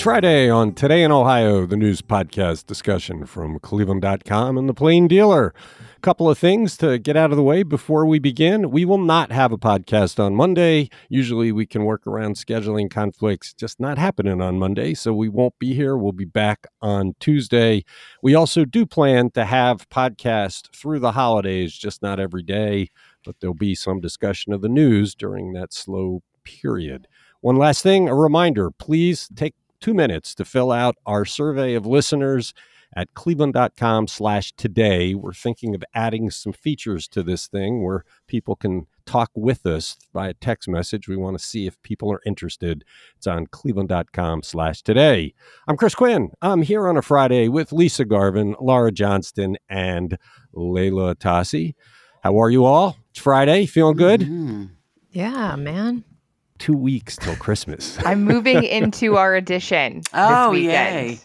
It's Friday on Today in Ohio, the news podcast discussion from Cleveland.com and the Plain Dealer. A couple of things to get out of the way before we begin. We will not have a podcast on Monday. Usually we can work around scheduling conflicts, just not happening on Monday. So we won't be here. We'll be back on Tuesday. We also do plan to have podcast through the holidays, just not every day, but there'll be some discussion of the news during that slow period. One last thing, a reminder please take two minutes to fill out our survey of listeners at cleveland.com slash today. We're thinking of adding some features to this thing where people can talk with us via text message. We want to see if people are interested. It's on cleveland.com slash today. I'm chris quinn. I'm here on a friday with lisa garvin laura johnston and leila atassi how are you all? It's friday. Feeling good? Mm-hmm. yeah man two weeks till Christmas. I'm moving into our addition. Oh, this yay. weekend.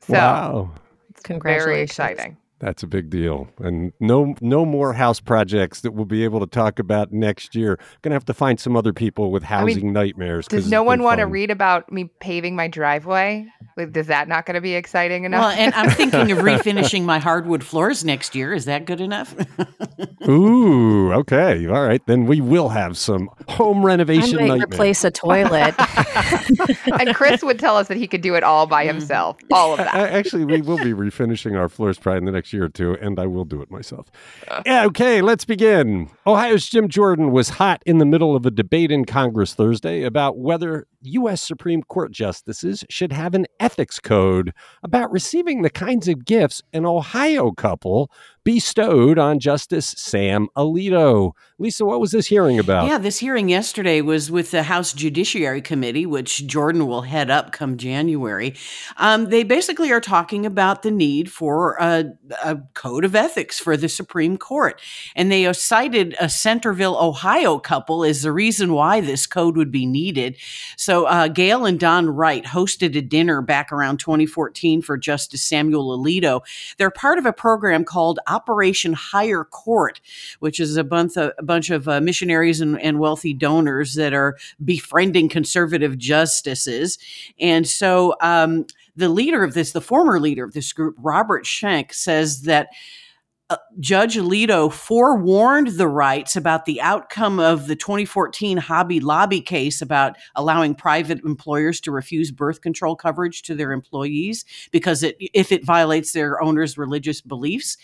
So wow. it's very Congratulations. exciting. That's a big deal. And no no more house projects that we'll be able to talk about next year. Gonna have to find some other people with mean, housing nightmares. 'cause Does no one want to read about me paving my driveway? Like, Does that not going to be exciting enough? Well, and I'm thinking of refinishing my hardwood floors next year. Is that good enough? Ooh, okay. All right. Then we will have some home renovation I renovation might nightmares. replace a toilet. and Chris would tell us that he could do it all by mm. himself. All of that. Actually, we will be refinishing our floors probably in the next year or two, and I will do it myself. Yeah, okay, let's begin. Ohio's Jim Jordan was hot in the middle of a debate in Congress Thursday about whether U.S. Supreme Court justices should have an ethics code about receiving the kinds of gifts an Ohio couple bestowed on Justice Sam Alito. Lisa, what was this hearing about? Yeah, this hearing yesterday was with the House Judiciary Committee, which Jordan will head up come January. Um, they basically are talking about the need for a, a code of ethics for the Supreme Court. And they cited a Centerville, Ohio couple as the reason why this code would be needed. So, uh, Gail and Don Wright hosted a dinner back around 2014 for Justice Samuel Alito. They're part of a program called Operation Higher Court, which is a bunch of, a bunch of uh, missionaries and, and wealthy donors that are befriending conservative justices. And so um, the leader of this, the former leader of this group, Robert Schenck, says that. Uh, Judge Alito forewarned the Wrights about the outcome of the 2014 Hobby Lobby case about allowing private employers to refuse birth control coverage to their employees because it, if it violates their owners' religious beliefs.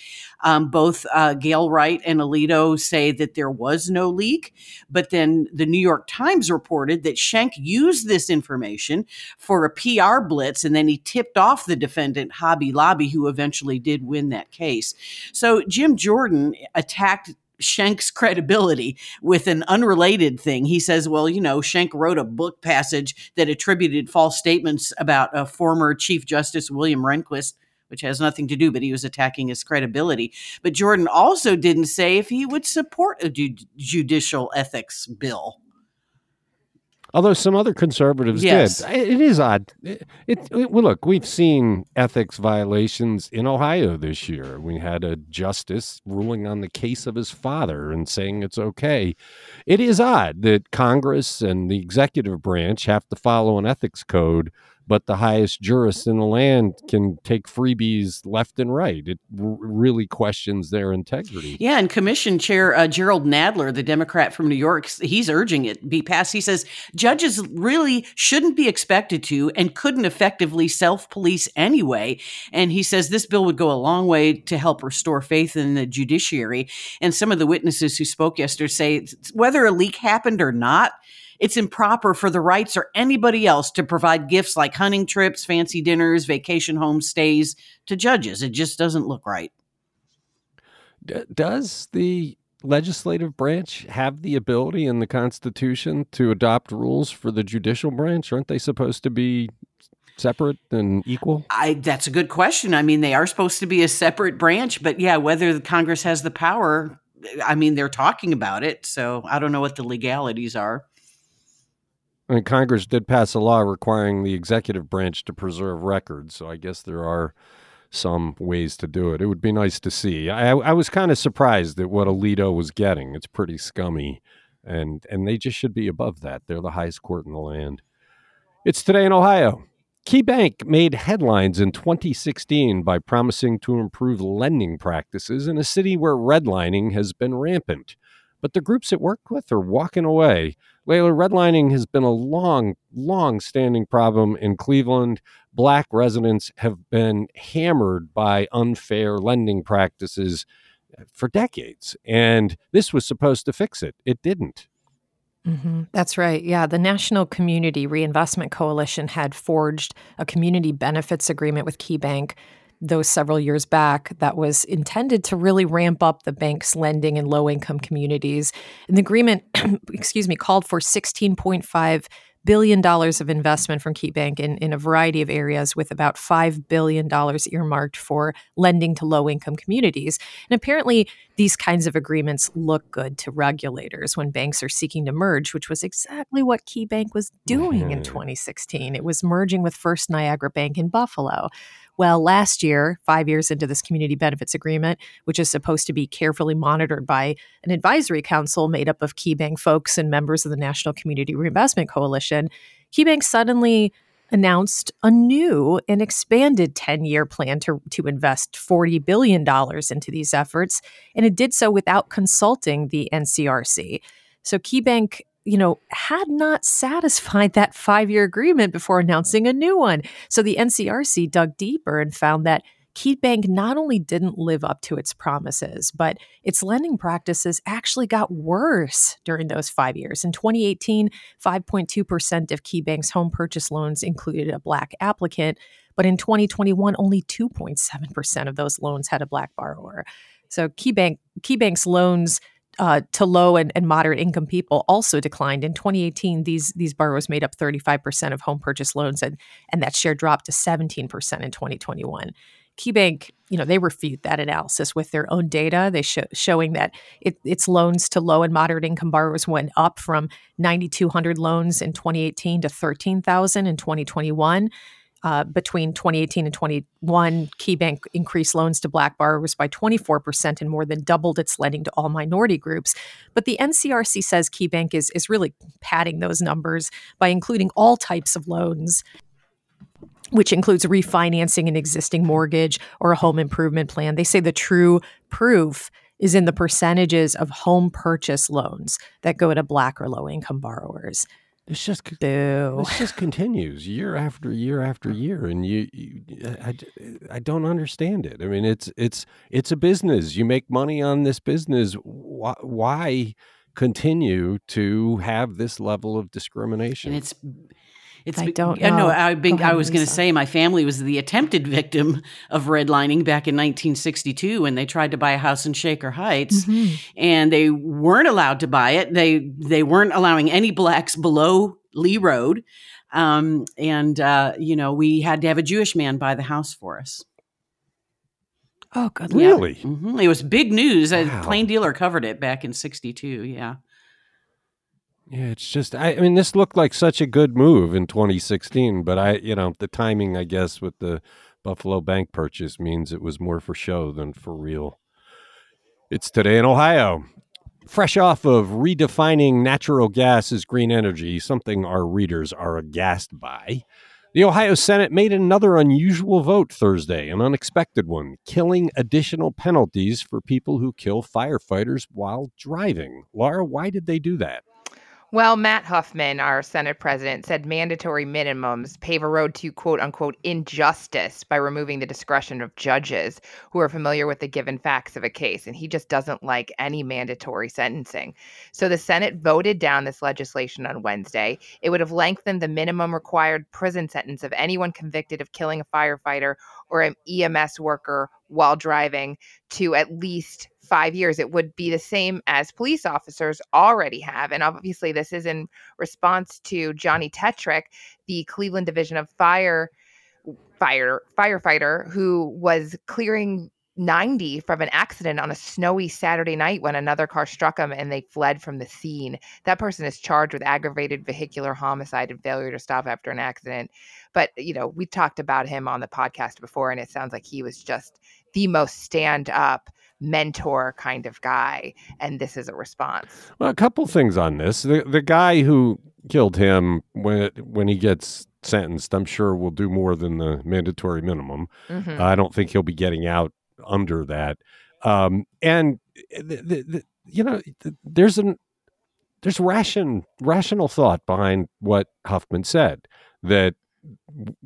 Um, both uh, Gail Wright and Alito say that there was no leak, but then the New York Times reported that Schenck used this information for a PR blitz, and then he tipped off the defendant Hobby Lobby, who eventually did win that case. So Jim Jordan attacked Schenck's credibility with an unrelated thing. He says, well, you know, Schenck wrote a book passage that attributed false statements about a former Chief Justice William Rehnquist which has nothing to do, but he was attacking his credibility. But Jordan also didn't say if he would support a ju- judicial ethics bill. Although some other conservatives Yes. did. It- it is odd. It, it, it- well, look, we've seen ethics violations in Ohio this year. We had a justice ruling on the case of his father and saying it's okay. It is odd that Congress and the executive branch have to follow an ethics code, but the highest jurists in the land can take freebies left and right. It r- really questions their integrity. Yeah, and Commission Chair uh, Jerrold Nadler, the Democrat from New York, he's urging it be passed. He says judges really shouldn't be expected to and couldn't effectively self police anyway. And he says this bill would go a long way to help restore faith in the judiciary. And some of the witnesses who spoke yesterday say whether a leak happened or not, it's improper for the Wrights or anybody else to provide gifts like hunting trips, fancy dinners, vacation home stays to judges. It just doesn't look right. D- does the legislative branch have the ability in the Constitution to adopt rules for the judicial branch? Aren't they supposed to be separate and equal? I that's a good question. I mean, they are supposed to be a separate branch, but yeah, whether the Congress has the power, I mean, they're talking about it, so I don't know what the legalities are. I mean, Congress did pass a law requiring the executive branch to preserve records, so I guess there are some ways to do it. It would be nice to see. I, I was kind of surprised at what Alito was getting. It's pretty scummy, and and they just should be above that. They're the highest court in the land. It's today in Ohio. KeyBank made headlines in 2016 by promising to improve lending practices in a city where redlining has been rampant. But the groups it worked with are walking away. Leila, redlining has been a long, long standing problem in Cleveland. Black residents have been hammered by unfair lending practices for decades. And this was supposed to fix it. It didn't. Mm-hmm. That's right. Yeah. The National Community Reinvestment Coalition had forged a community benefits agreement with KeyBank those several years back that was intended to really ramp up the bank's lending in low income communities. And the agreement, excuse me, called for 16.5 billion dollars of investment from KeyBank in, in a variety of areas, with about five billion dollars earmarked for lending to low-income communities. And apparently, these kinds of agreements look good to regulators when banks are seeking to merge, which was exactly what KeyBank was doing in mm-hmm. 2016. It was merging with First Niagara Bank in Buffalo. Well, last year, five years into this community benefits agreement, which is supposed to be carefully monitored by an advisory council made up of KeyBank folks and members of the National Community Reinvestment Coalition, KeyBank suddenly announced a new and expanded 10 year plan to, to invest $40 billion into these efforts. And it did so without consulting the NCRC. So KeyBank you know, had not satisfied that five year agreement before announcing a new one. So the NCRC dug deeper and found that KeyBank not only didn't live up to its promises, but its lending practices actually got worse during those five years. In 2018, 5.2% of KeyBank's home purchase loans included a Black applicant, but in 2021, only 2.7% of those loans had a Black borrower. So KeyBank, KeyBank's loans uh, to low and, and, moderate income people also declined. In 2018, these these borrowers made up 35% of home purchase loans, and and that share dropped to 17% in 2021. KeyBank, you know, they refute that analysis with their own data. They show showing that it, its loans to low and moderate income borrowers went up from 9,200 loans in 2018 to 13,000 in 2021 uh, between 2018 and 21, KeyBank increased loans to black borrowers by 24% and more than doubled its lending to all minority groups. But the NCRC says KeyBank is, is really padding those numbers by including all types of loans which includes refinancing an existing mortgage or a home improvement plan. They say the true proof is in the percentages of home purchase loans that go to black or low income borrowers. This just Boo. this just continues year after year after year, and you, you uh, I, I don't understand it. I mean, it's it's it's a business. You make money on this business. Why, why continue to have this level of discrimination? And it's it's I don't know. No, I, Go ahead, I was going to say my family was the attempted victim of redlining back in 1962 when they tried to buy a house in Shaker Heights, Mhm. and they weren't allowed to buy it. They they weren't allowing any blacks below Lee Road, um, and uh, you know we had to have a Jewish man buy the house for us. Oh, good Yeah. really. hmm It was big news. A Wow. plain dealer covered it back in '62. Yeah. Yeah, it's just I, I mean this looked like such a good move in 2016, but I you know the timing I guess with the Buffalo Bank purchase means it was more for show than for real. It's today in Ohio. Fresh off of redefining natural gas as green energy, something our readers are aghast by. The Ohio Senate made another unusual vote Thursday, an unexpected one, killing additional penalties for people who kill firefighters while driving. Laura, why did they do that? Well, Matt Huffman, our Senate president, said mandatory minimums pave a road to quote unquote injustice by removing the discretion of judges who are familiar with the given facts of a case. And he just doesn't like any mandatory sentencing. So the Senate voted down this legislation on Wednesday. It would have lengthened the minimum required prison sentence of anyone convicted of killing a firefighter or an EMS worker while driving to at least five years. It would be the same as police officers already have. And obviously, this is in response to Johnny Tetrick, the Cleveland Division of Fire fire firefighter who was clearing 90 from an accident on a snowy Saturday night when another car struck him and they fled from the scene. That person is charged with aggravated vehicular homicide and failure to stop after an accident. But, you know, we talked about him on the podcast before, and it sounds like he was just the most stand up mentor kind of guy. And this is a response. Well, a couple things on this. The the guy who killed him when when he gets sentenced, I'm sure will do more than the mandatory minimum. Mhm. I don't think he'll be getting out under that. Um, and the, the, the, you know, th- there's an there's ration rational thought behind what Huffman said that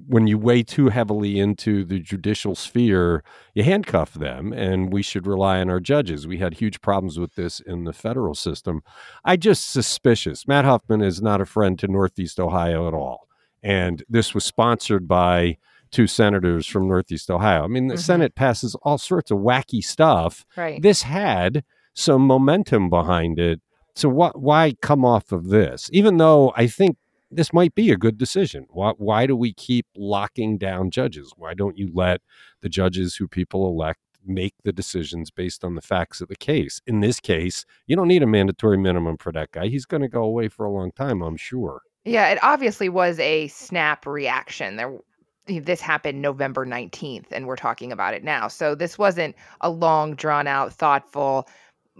when you weigh too heavily into the judicial sphere, you handcuff them, and we should rely on our judges. We had huge problems with this in the federal system. I just suspicious. Matt Huffman is not a friend to Northeast Ohio at all, and this was sponsored by two senators from Northeast Ohio. I mean, the Mhm. Senate passes all sorts of wacky stuff. Right. This had some momentum behind it. So wh- why come off of this? Even though I think this might be a good decision. Why, why do we keep locking down judges? Why don't you let the judges who people elect make the decisions based on the facts of the case? In this case, you don't need a mandatory minimum for that guy. He's going to go away for a long time, I'm sure. Yeah, it obviously was a snap reaction. There this happened November 19th and we're talking about it now. So this wasn't a long drawn out thoughtful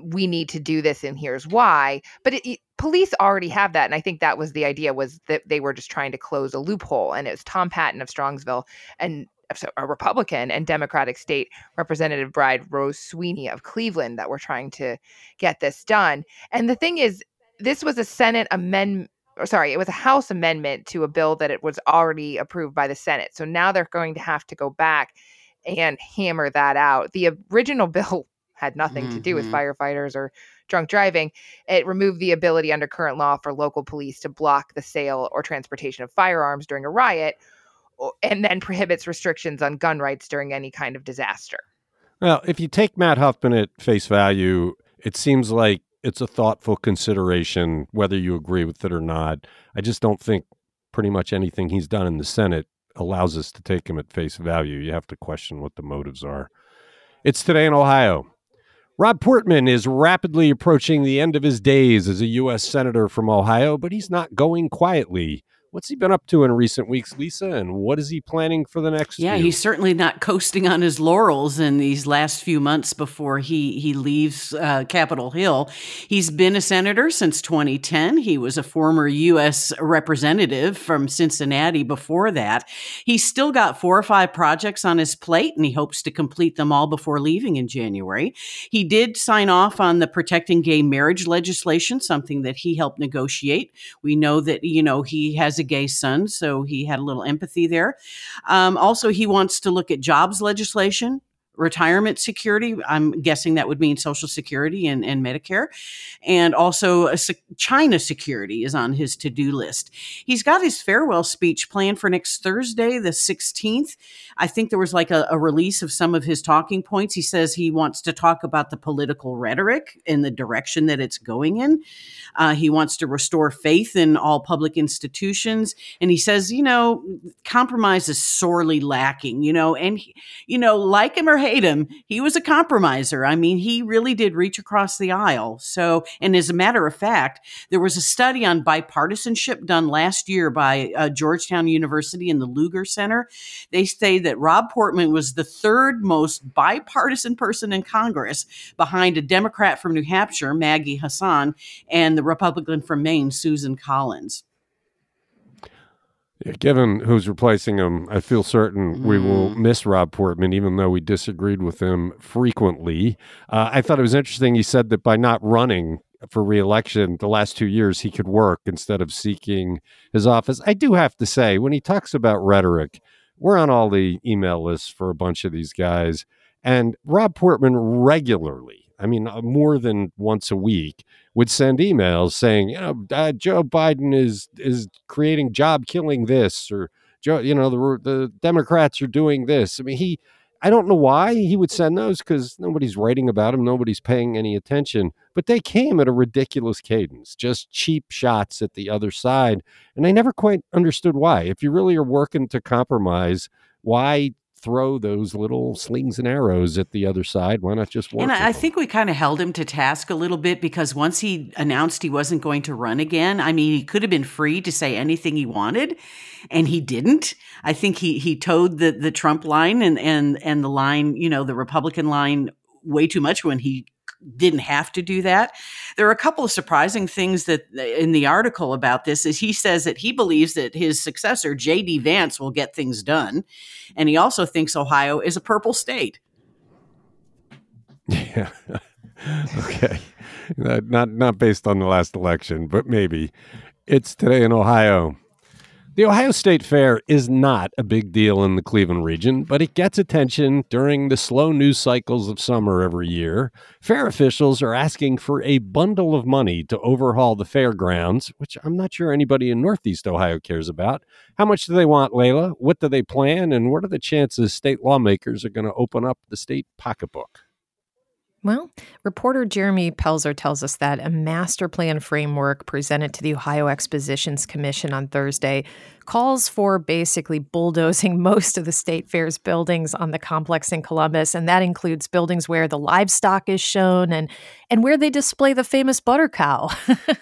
we need to do this and here's why. But it, it- police already have that and I think that was the idea was that they were just trying to close a loophole and it was Tom Patton of Strongsville and a Republican and Democratic State Representative Bride Rose Sweeney of Cleveland that were trying to get this done. And the thing is, this was a Senate amendment or sorry, it was a House amendment to a bill that it was already approved by the Senate. So now they're going to have to go back and hammer that out. The original bill had nothing to do with Mhm. firefighters or drunk driving. It removed the ability under current law for local police to block the sale or transportation of firearms during a riot and then prohibits restrictions on gun rights during any kind of disaster. Well, if you take Matt Huffman at face value, it seems like it's a thoughtful consideration, whether you agree with it or not. I just don't think pretty much anything he's done in the Senate allows us to take him at face value. You have to question what the motives are. It's today in Ohio. Rob Portman is rapidly approaching the end of his days as a U.S. Senator from Ohio, but he's not going quietly. What's he been up to in recent weeks, Lisa, and what is he planning for the next year? Yeah, few? he's certainly not coasting on his laurels in these last few months before he he leaves uh, Capitol Hill. He's been a senator since 2010. He was a former U.S. representative from Cincinnati before that. He's still got four or five projects on his plate, and he hopes to complete them all before leaving in January. He did sign off on the protecting gay marriage legislation, something that he helped negotiate. We know that you know he has a gay son, so he had a little empathy there. Um, also, he wants to look at jobs legislation, retirement security. I'm guessing that would mean Social Security and, and Medicare. And also, a sec- China security is on his to do list. He's got his farewell speech planned for next Thursday, the 16th. I think there was like a, a release of some of his talking points. He says he wants to talk about the political rhetoric and the direction that it's going in. Uh, he wants to restore faith in all public institutions. And he says, you know, compromise is sorely lacking, you know, and, he- you know, like him or hate him, he was a compromiser. I mean, he really did reach across the aisle. So, and as a matter of fact, there was a study on bipartisanship done last year by uh, Georgetown University and the Lugar Center. They say that Rob Portman was the third most bipartisan person in Congress behind a Democrat from New Hampshire, Maggie Hassan, and the Republican from Maine, Susan Collins. Yeah, given who's replacing him, I feel certain we will Mm. miss Rob Portman, even though we disagreed with him frequently. Uh, I thought it was interesting. He said that by not running for reelection the last two years, he could work instead of seeking his office. I do have to say, when he talks about rhetoric, we're on all the email lists for a bunch of these guys, and Rob Portman regularly. I mean, uh, more than once a week, would send emails saying, you know, uh, Joe Biden is is creating job killing this, or Joe, you know, the the Democrats are doing this. I mean, he, I don't know why he would send those because nobody's writing about him, nobody's paying any attention. But they came at a ridiculous cadence, just cheap shots at the other side, and I never quite understood why. If you really are working to compromise, why? Throw those little slings and arrows at the other side. Why not just work? And I, I think we kind of held him to task a little bit because once he announced he wasn't going to run again, I mean, he could have been free to say anything he wanted, and he didn't. I think he he towed the the Trump line and and and the line, you know, the Republican line way too much when he didn't have to do that. There are a couple of surprising things that uh, in the article about this is he says that he believes that his successor JD Vance will get things done and he also thinks Ohio is a purple state. Yeah. okay. not not based on the last election, but maybe. It's today in Ohio. The Ohio State Fair is not a big deal in the Cleveland region, but it gets attention during the slow news cycles of summer every year. Fair officials are asking for a bundle of money to overhaul the fairgrounds, which I'm not sure anybody in Northeast Ohio cares about. How much do they want, Leila? What do they plan? And what are the chances state lawmakers are going to open up the state pocketbook? Well, reporter Jeremy Pelzer tells us that a master plan framework presented to the Ohio Expositions Commission on Thursday calls for basically bulldozing most of the state fair's buildings on the complex in Columbus, and that includes buildings where the livestock is shown and and where they display the famous butter cow.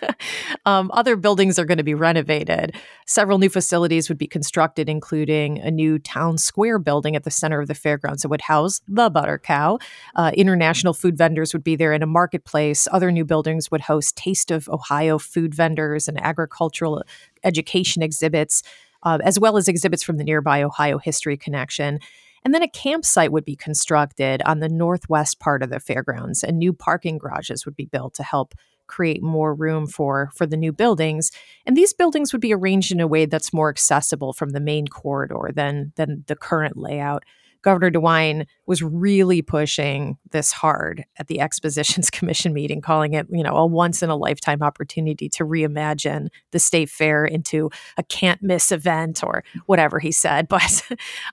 um, other buildings are going to be renovated. Several new facilities would be constructed, including a new town square building at the center of the fairgrounds that would house the butter cow. Uh, international food vendors would be there in a marketplace. Other new buildings would host Taste of Ohio food vendors and agricultural education exhibits, uh, as well as exhibits from the nearby Ohio History Connection. And then a campsite would be constructed on the northwest part of the fairgrounds, and new parking garages would be built to help create more room for for the new buildings and these buildings would be arranged in a way that's more accessible from the main corridor than than the current layout Governor DeWine was really pushing this hard at the Expositions Commission meeting, calling it, you know, a once in a lifetime opportunity to reimagine the state fair into a can't miss event or whatever he said. But,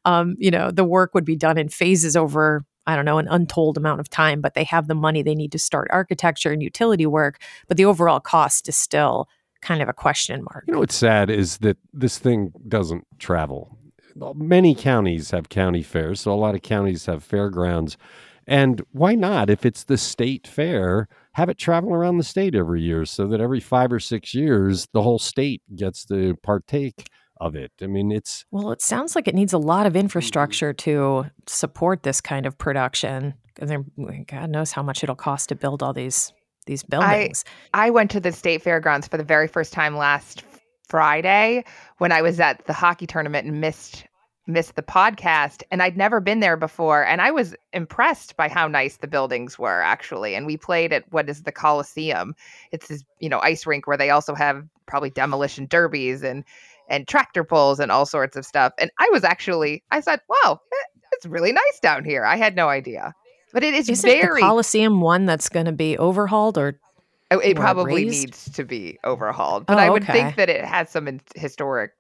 um, you know, the work would be done in phases over I don't know, an untold amount of time, but they have the money they need to start architecture and utility work. But the overall cost is still kind of a question mark. You know what's sad is that this thing doesn't travel many counties have county fairs, so a lot of counties have fairgrounds. And why not, if it's the state fair, have it travel around the state every year so that every five or six years, the whole state gets to partake of it. I mean, it's. Well, it sounds like it needs a lot of mm-hmm. infrastructure to support this kind of production. And God knows how much it'll cost to build all these these buildings. I, I went to the state fairgrounds for the very first time last Friday when I was at the hockey tournament and missed missed the podcast and I'd never been there before and I was impressed by how nice the buildings were actually and we played at what is the Coliseum. It's this you know ice rink where they also have probably demolition derbies and and tractor pulls and all sorts of stuff and I was actually I said wow eh, it's really nice down here. I had no idea. But it is Isn't very the Coliseum one that's going to be overhauled or Oh, it probably raised? needs to be overhauled, but oh, I would okay. think that it has some in- historic,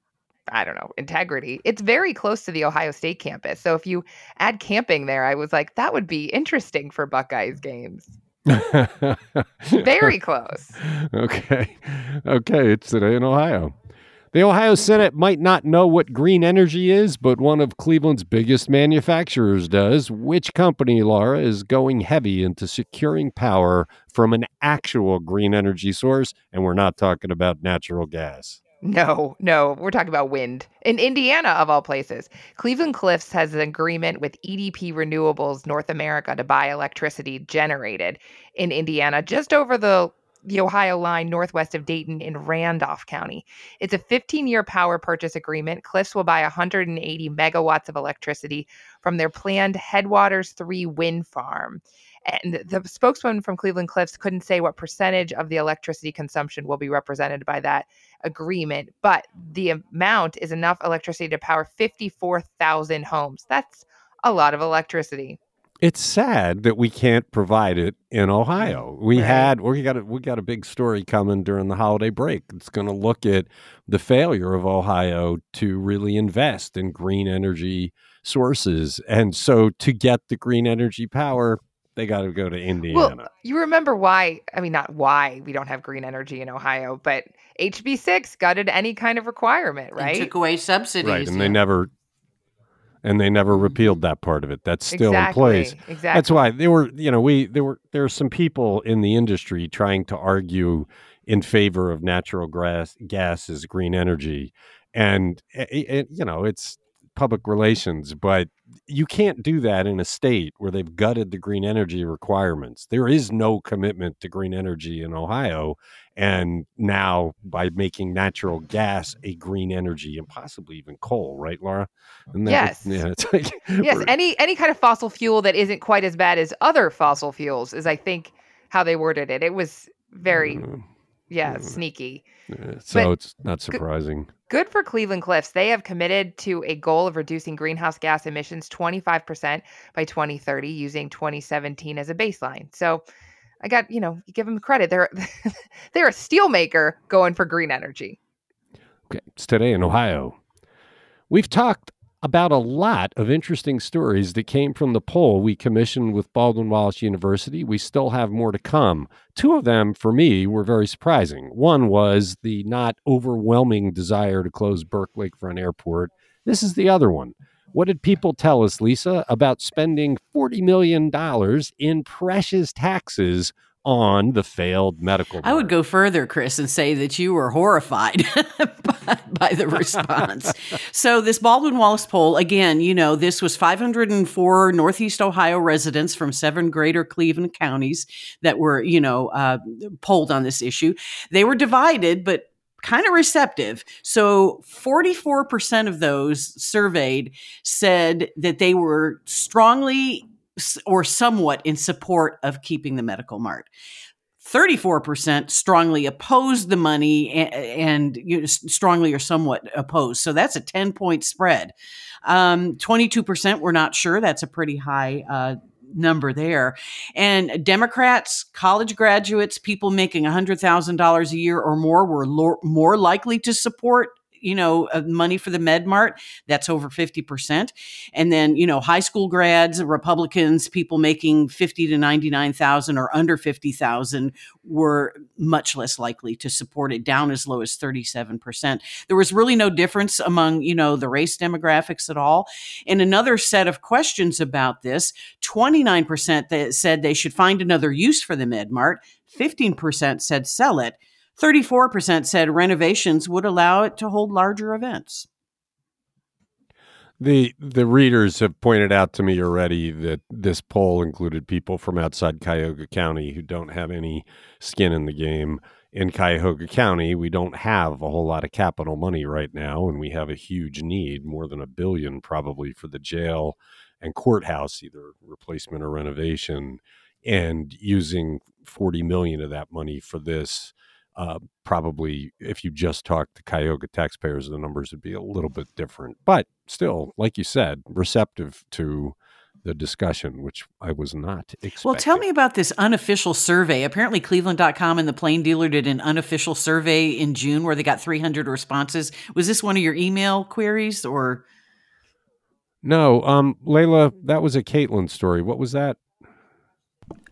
I don't know, integrity. It's very close to the Ohio State campus. So if you add camping there, I was like, that would be interesting for Buckeyes games. very close. Okay. Okay. It's today in Ohio. The Ohio Senate might not know what green energy is, but one of Cleveland's biggest manufacturers does. Which company, Laura, is going heavy into securing power from an actual green energy source? And we're not talking about natural gas. No, no, we're talking about wind. In Indiana, of all places, Cleveland Cliffs has an agreement with EDP Renewables North America to buy electricity generated in Indiana just over the the Ohio line northwest of Dayton in Randolph County. It's a 15 year power purchase agreement. Cliffs will buy 180 megawatts of electricity from their planned Headwaters 3 wind farm. And the spokesman from Cleveland Cliffs couldn't say what percentage of the electricity consumption will be represented by that agreement, but the amount is enough electricity to power 54,000 homes. That's a lot of electricity it's sad that we can't provide it in Ohio. Mm-hmm. We right. had we got a, we got a big story coming during the holiday break. It's going to look at the failure of Ohio to really invest in green energy sources, and so to get the green energy power, they got to go to Indiana. Well, you remember why? I mean, not why we don't have green energy in Ohio, but HB6 gutted any kind of requirement, right? And took away subsidies, right? And yeah. they never and they never repealed that part of it. That's still exactly, in place. Exactly. That's why there were, you know, we there were there are some people in the industry trying to argue in favor of natural gas gas as green energy, and it, eh, it, eh, you know, it's public relations, but you can't do that in a state where they've gutted the green energy requirements. There is no commitment to green energy in Ohio. And now, by making natural gas a green energy and possibly even coal, right, Laura? yes. yeah. It's like, yes. Any any kind of fossil fuel that isn't quite as bad as other fossil fuels is, I think, how they worded it. It was very, mm, yeah, mm, sneaky. so but it's not surprising. Good for Cleveland Cliffs. They have committed to a goal of reducing greenhouse gas emissions 25% by 2030 using 2017 as a baseline. So I got, you know, you give them credit. They're they're a steel maker going for green energy. Okay. It's today in Ohio. We've talked about a lot of interesting stories that came from the poll we commissioned with Baldwin Wallace University. We still have more to come. Two of them, for me, were very surprising. One was the not overwhelming desire to close Burke Lakefront Airport. This is the other one. What did people tell us, Lisa, about spending $40 million in precious taxes on the failed medical. I would go further, Chris, and say that you were horrified by, by, the response. so, this Baldwin Wallace poll, again, you know, this was 504 Northeast Ohio residents from seven greater Cleveland counties that were, you know, uh, polled on this issue. They were divided, but kind of receptive. So 44% of those surveyed said that they were strongly or somewhat in support of keeping the medical mart. 34% strongly opposed the money and, and you know, strongly or somewhat opposed. So that's a 10 point spread. Um, 22% were not sure. That's a pretty high uh, number there. And Democrats, college graduates, people making $100,000 a year or more were lo- more likely to support you know, uh, money for the MedMart, that's over 50%. And then, you know, high school grads, Republicans, people making 50 to 99,000 or under 50,000 were much less likely to support it down as low as 37%. There was really no difference among, you know, the race demographics at all. And another set of questions about this, 29% that said they should find another use for the MedMart, 15% said sell it. 34% said renovations would allow it to hold larger events. The the readers have pointed out to me already that this poll included people from outside Cuyahoga County who don't have any skin in the game. In Cuyahoga County, we don't have a whole lot of capital money right now, and we have a huge need, more than a billion probably for the jail and courthouse, either replacement or renovation, and using 40 million of that money for this uh, probably if you just talk to Cuyahoga taxpayers, the numbers would be a little bit different. But still, like you said, receptive to the discussion, which I was not expecting. Well, tell me about this unofficial survey. Apparently, Cleveland.com and the Plain Dealer did an unofficial survey in June where they got 300 responses. Was this one of your email queries or? No, um, Leila, that was a Kaitlin story. What was that?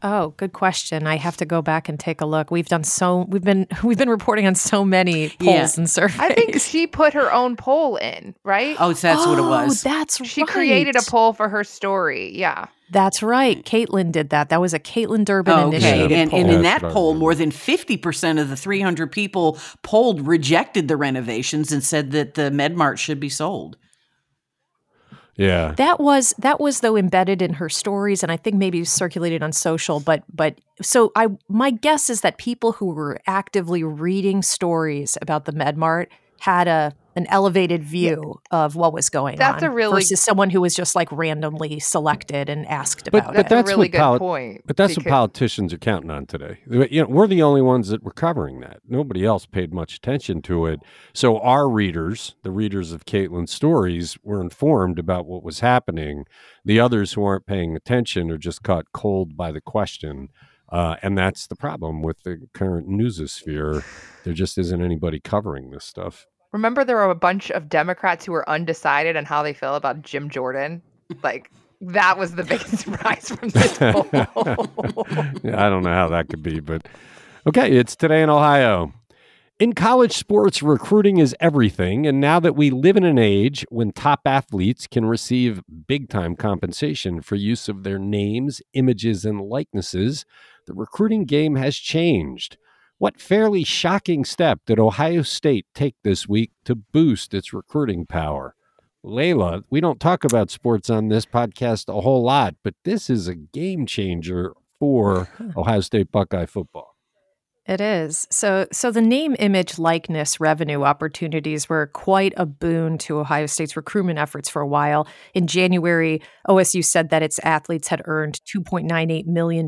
Oh, good question. I have to go back and take a look. We've done so we've been we've been reporting on so many polls yeah. and surveys. I think she put her own poll in, right? Oh, so that's oh, what it oh, was. That's she right. created a poll for her story. Yeah. That's right. Kaitlin did that. That was a Kaitlin Durbin oh, okay. initiated and, poll. And in that poll, more than 50% of the 300 people polled rejected the renovations and said that the MedMart should be sold. Yeah. That was that was though embedded in her stories and I think maybe circulated on social but but so I my guess is that people who were actively reading stories about the MedMart had a an elevated view yeah. of what was going that's on a really, versus someone who was just like randomly selected and asked about but, but it. That's a really good poli- point. But that's because, what politicians are counting on today. You know, we're the only ones that were covering that. Nobody else paid much attention to it. So our readers, the readers of Kaitlin's stories, were informed about what was happening. The others who aren't paying attention are just caught cold by the question. Uh, and that's the problem with the current newsosphere. There just isn't anybody covering this stuff. Remember, there were a bunch of Democrats who were undecided on how they feel about Jim Jordan. Like that was the biggest surprise from this poll. yeah, I don't know how that could be, but okay, it's today in Ohio. In college sports, recruiting is everything. And now that we live in an age when top athletes can receive big time compensation for use of their names, images, and likenesses, the recruiting game has changed. What fairly shocking step did Ohio State take this week to boost its recruiting power? Leila, we don't talk about sports on this podcast a whole lot, but this is a game changer for Ohio State Buckeye football. It is. So so the name image likeness revenue opportunities were quite a boon to Ohio State's recruitment efforts for a while. In January, OSU said that its athletes had earned $2.98 million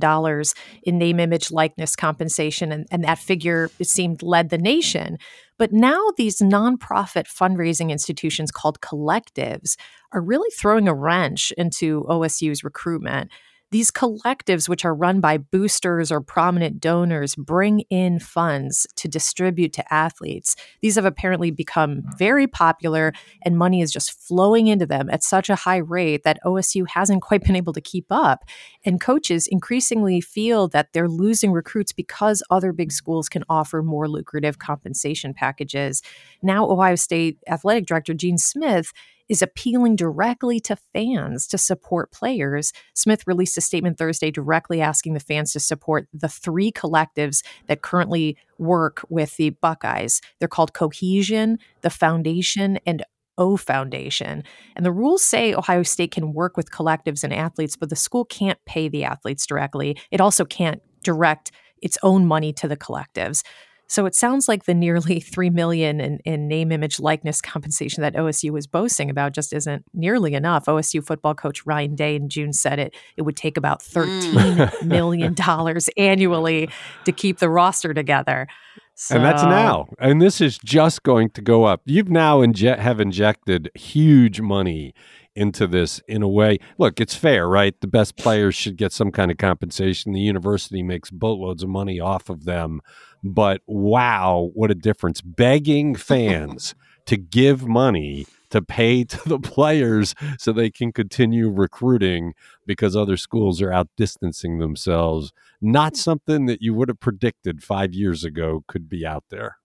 in name image likeness compensation and, and that figure it seemed led the nation. But now these nonprofit fundraising institutions called collectives are really throwing a wrench into OSU's recruitment. These collectives, which are run by boosters or prominent donors, bring in funds to distribute to athletes. These have apparently become very popular, and money is just flowing into them at such a high rate that OSU hasn't quite been able to keep up. And coaches increasingly feel that they're losing recruits because other big schools can offer more lucrative compensation packages. Now, Ohio State Athletic Director Gene Smith is appealing directly to fans to support players. Smith released a statement Thursday directly asking the fans to support the three collectives that currently work with the Buckeyes. They're called Cohesion, the Foundation, and O Foundation. And the rules say Ohio State can work with collectives and athletes, but the school can't pay the athletes directly. It also can't direct its own money to the collectives. So it sounds like the nearly three million in, in name, image, likeness compensation that OSU was boasting about just isn't nearly enough. OSU football coach Ryan Day in June said it it would take about mm. thirteen million dollars annually to keep the roster together. So. And that's now. And this is just going to go up. You've now inje- have injected huge money into this in a way. Look, it's fair, right? The best players should get some kind of compensation. The university makes boatloads of money off of them but wow, what a difference. Begging fans to give money to pay to the players so they can continue recruiting because other schools are outdistancing themselves. Not something that you would have predicted five years ago could be out there.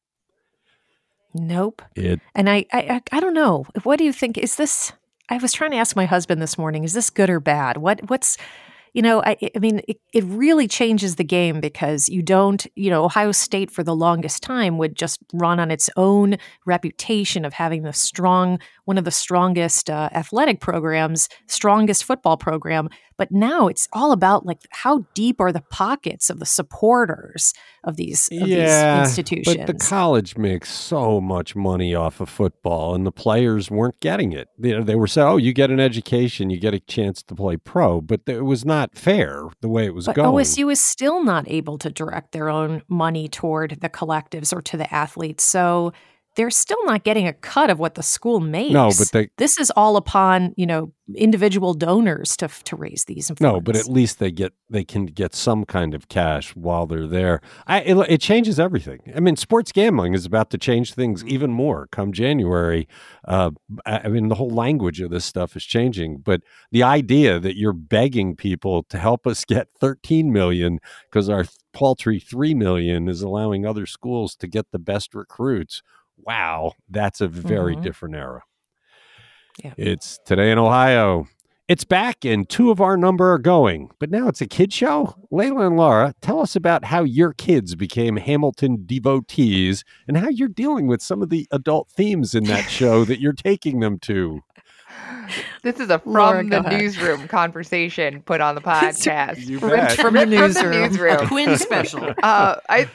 Nope. It, and I, I, I don't know. What do you think? Is this? I was trying to ask my husband this morning. Is this good or bad? What, what's, you know, I, I mean, it, it really changes the game because you don't, you know, Ohio State for the longest time would just run on its own reputation of having the strong, one of the strongest uh, athletic programs, strongest football program. But now it's all about like how deep are the pockets of the supporters of these, of yeah, these institutions. But the college makes so much money off of football, and the players weren't getting it. Know, they were saying, "Oh, you get an education, you get a chance to play pro," but it was not fair the way it was but going. OSU is still not able to direct their own money toward the collectives or to the athletes. So they're still not getting a cut of what the school makes. No, but they, this is all upon you know individual donors to to raise these. Funds. No, but at least they get they can get some kind of cash while they're there. I it, it, changes everything. I mean, sports gambling is about to change things even more come January. Uh, I mean, the whole language of this stuff is changing. But the idea that you're begging people to help us get 13 million because our paltry 3 million is allowing other schools to get the best recruits wow, that's a very mm-hmm. different era. Yeah. It's today in Ohio. It's back, and two of our number are going, but now it's a kid show. Leila and Laura, tell us about how your kids became Hamilton devotees and how you're dealing with some of the adult themes in that show that you're taking them to. This is a from Laura, the newsroom conversation put on the podcast. from the newsroom. From the newsroom. A twin special. Uh, I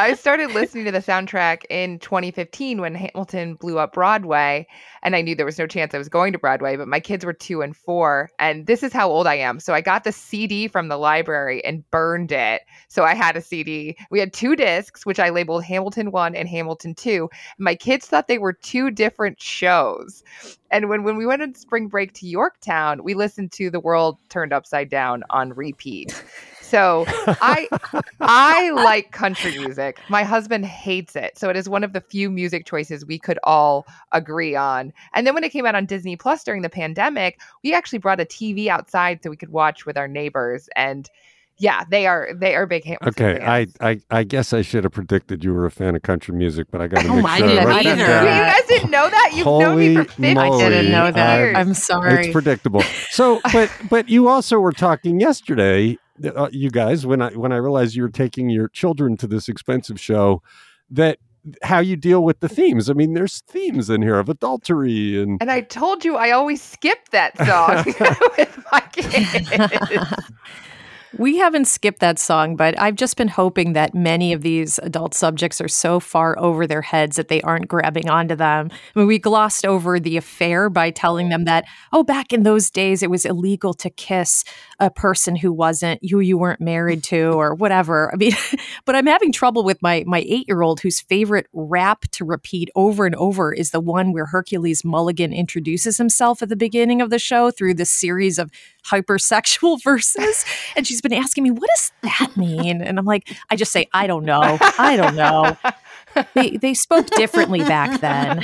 I started listening to the soundtrack in 2015 when Hamilton blew up Broadway, and I knew there was no chance I was going to Broadway, but my kids were two and four, and this is how old I am. So I got the CD from the library and burned it. So I had a CD. We had two discs, which I labeled Hamilton 1 and Hamilton 2. My kids thought they were two different shows. And when, when we went on spring break to Yorktown, we listened to The World Turned Upside Down on repeat. So I I like country music. My husband hates it. So it is one of the few music choices we could all agree on. And then when it came out on Disney Plus during the pandemic, we actually brought a TV outside so we could watch with our neighbors and yeah, they are they are big Hamilton Okay, fans. I, I I guess I should have predicted you were a fan of country music, but I got to oh, make I sure. Didn't I either. You guys didn't know that? You've Holy known me for 50 moly. I didn't know that. years. I'm sorry. It's predictable. So, but but you also were talking yesterday, uh, you guys, when I when I realized you were taking your children to this expensive show, that how you deal with the themes. I mean, there's themes in here of adultery and And I told you I always skip that song with my kids. We haven't skipped that song, but I've just been hoping that many of these adult subjects are so far over their heads that they aren't grabbing onto them. I mean, we glossed over the affair by telling them that, oh, back in those days, it was illegal to kiss a person who wasn't who you weren't married to or whatever. I mean, but I'm having trouble with my my eight year old whose favorite rap to repeat over and over is the one where Hercules Mulligan introduces himself at the beginning of the show through this series of hypersexual verses. And she's been asking me, what does that mean? And I'm like, I just say, I don't know. I don't know. They, they spoke differently back then.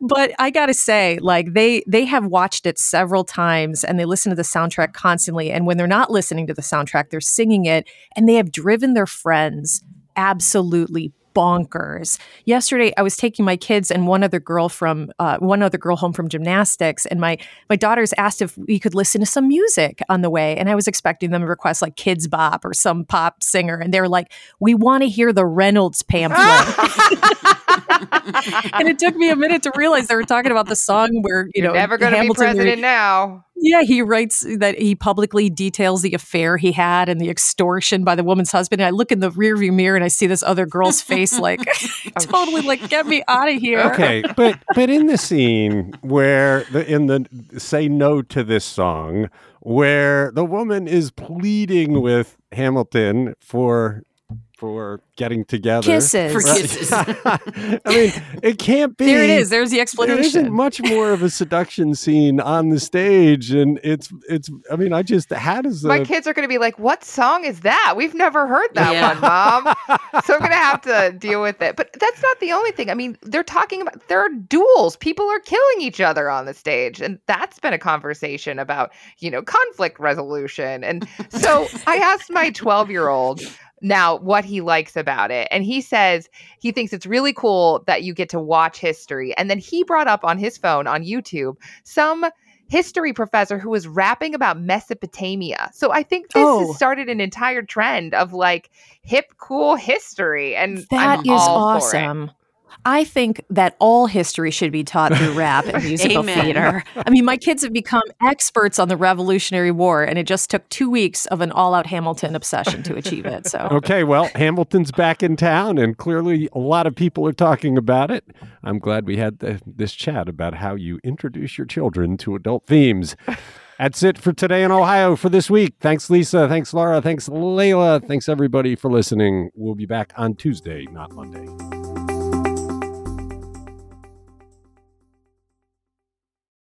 but I gotta say, like they they have watched it several times and they listen to the soundtrack constantly. And when they're not listening to the soundtrack, they're singing it and they have driven their friends absolutely bonkers. Yesterday, I was taking my kids and one other girl from uh, one other girl home from gymnastics, and my my daughters asked if we could listen to some music on the way, and I was expecting them to request like Kidz Bop or some pop singer, and they were like, "We want to hear the Reynolds pamphlet." and it took me a minute to realize they were talking about the song where you You're know never going to be president now. Yeah, he writes that he publicly details the affair he had and the extortion by the woman's husband. And I look in the rearview mirror and I see this other girl's face, like oh, totally like, get me out of here. okay, but but in the scene where the in the say no to this song, where the woman is pleading with Hamilton for for getting together, Kisses. For kisses. I mean, it can't be. There it is. There's the explanation. There isn't much more of a seduction scene on the stage, and it's it's. I mean, I just how does the My kids are going to be like, "What song is that? We've never heard that Yeah. one, mom." so I'm going to have to deal with it. But that's not the only thing. I mean, they're talking about there are duels. People are killing each other on the stage, and that's been a conversation about you know conflict resolution. And so I asked my 12 year old now what he likes about it, and he says he thinks it's really cool that you get to watch history. And then he brought up on his phone on YouTube some history professor who was rapping about Mesopotamia. So I think this Oh. has started an entire trend of like hip, cool history. And That I'm is all for it. awesome. I think that all history should be taught through rap and musical Amen. theater. I mean, my kids have become experts on the Revolutionary War, and it just took two weeks of an all out Hamilton obsession to achieve it. So, Okay, well, Hamilton's back in town, and clearly a lot of people are talking about it. I'm glad we had the, this chat about how you introduce your children to adult themes. That's it for today in Ohio for this week. Thanks, Lisa. Thanks, Laura. Thanks, Leila. Thanks, everybody, for listening. We'll be back on Tuesday, not Monday.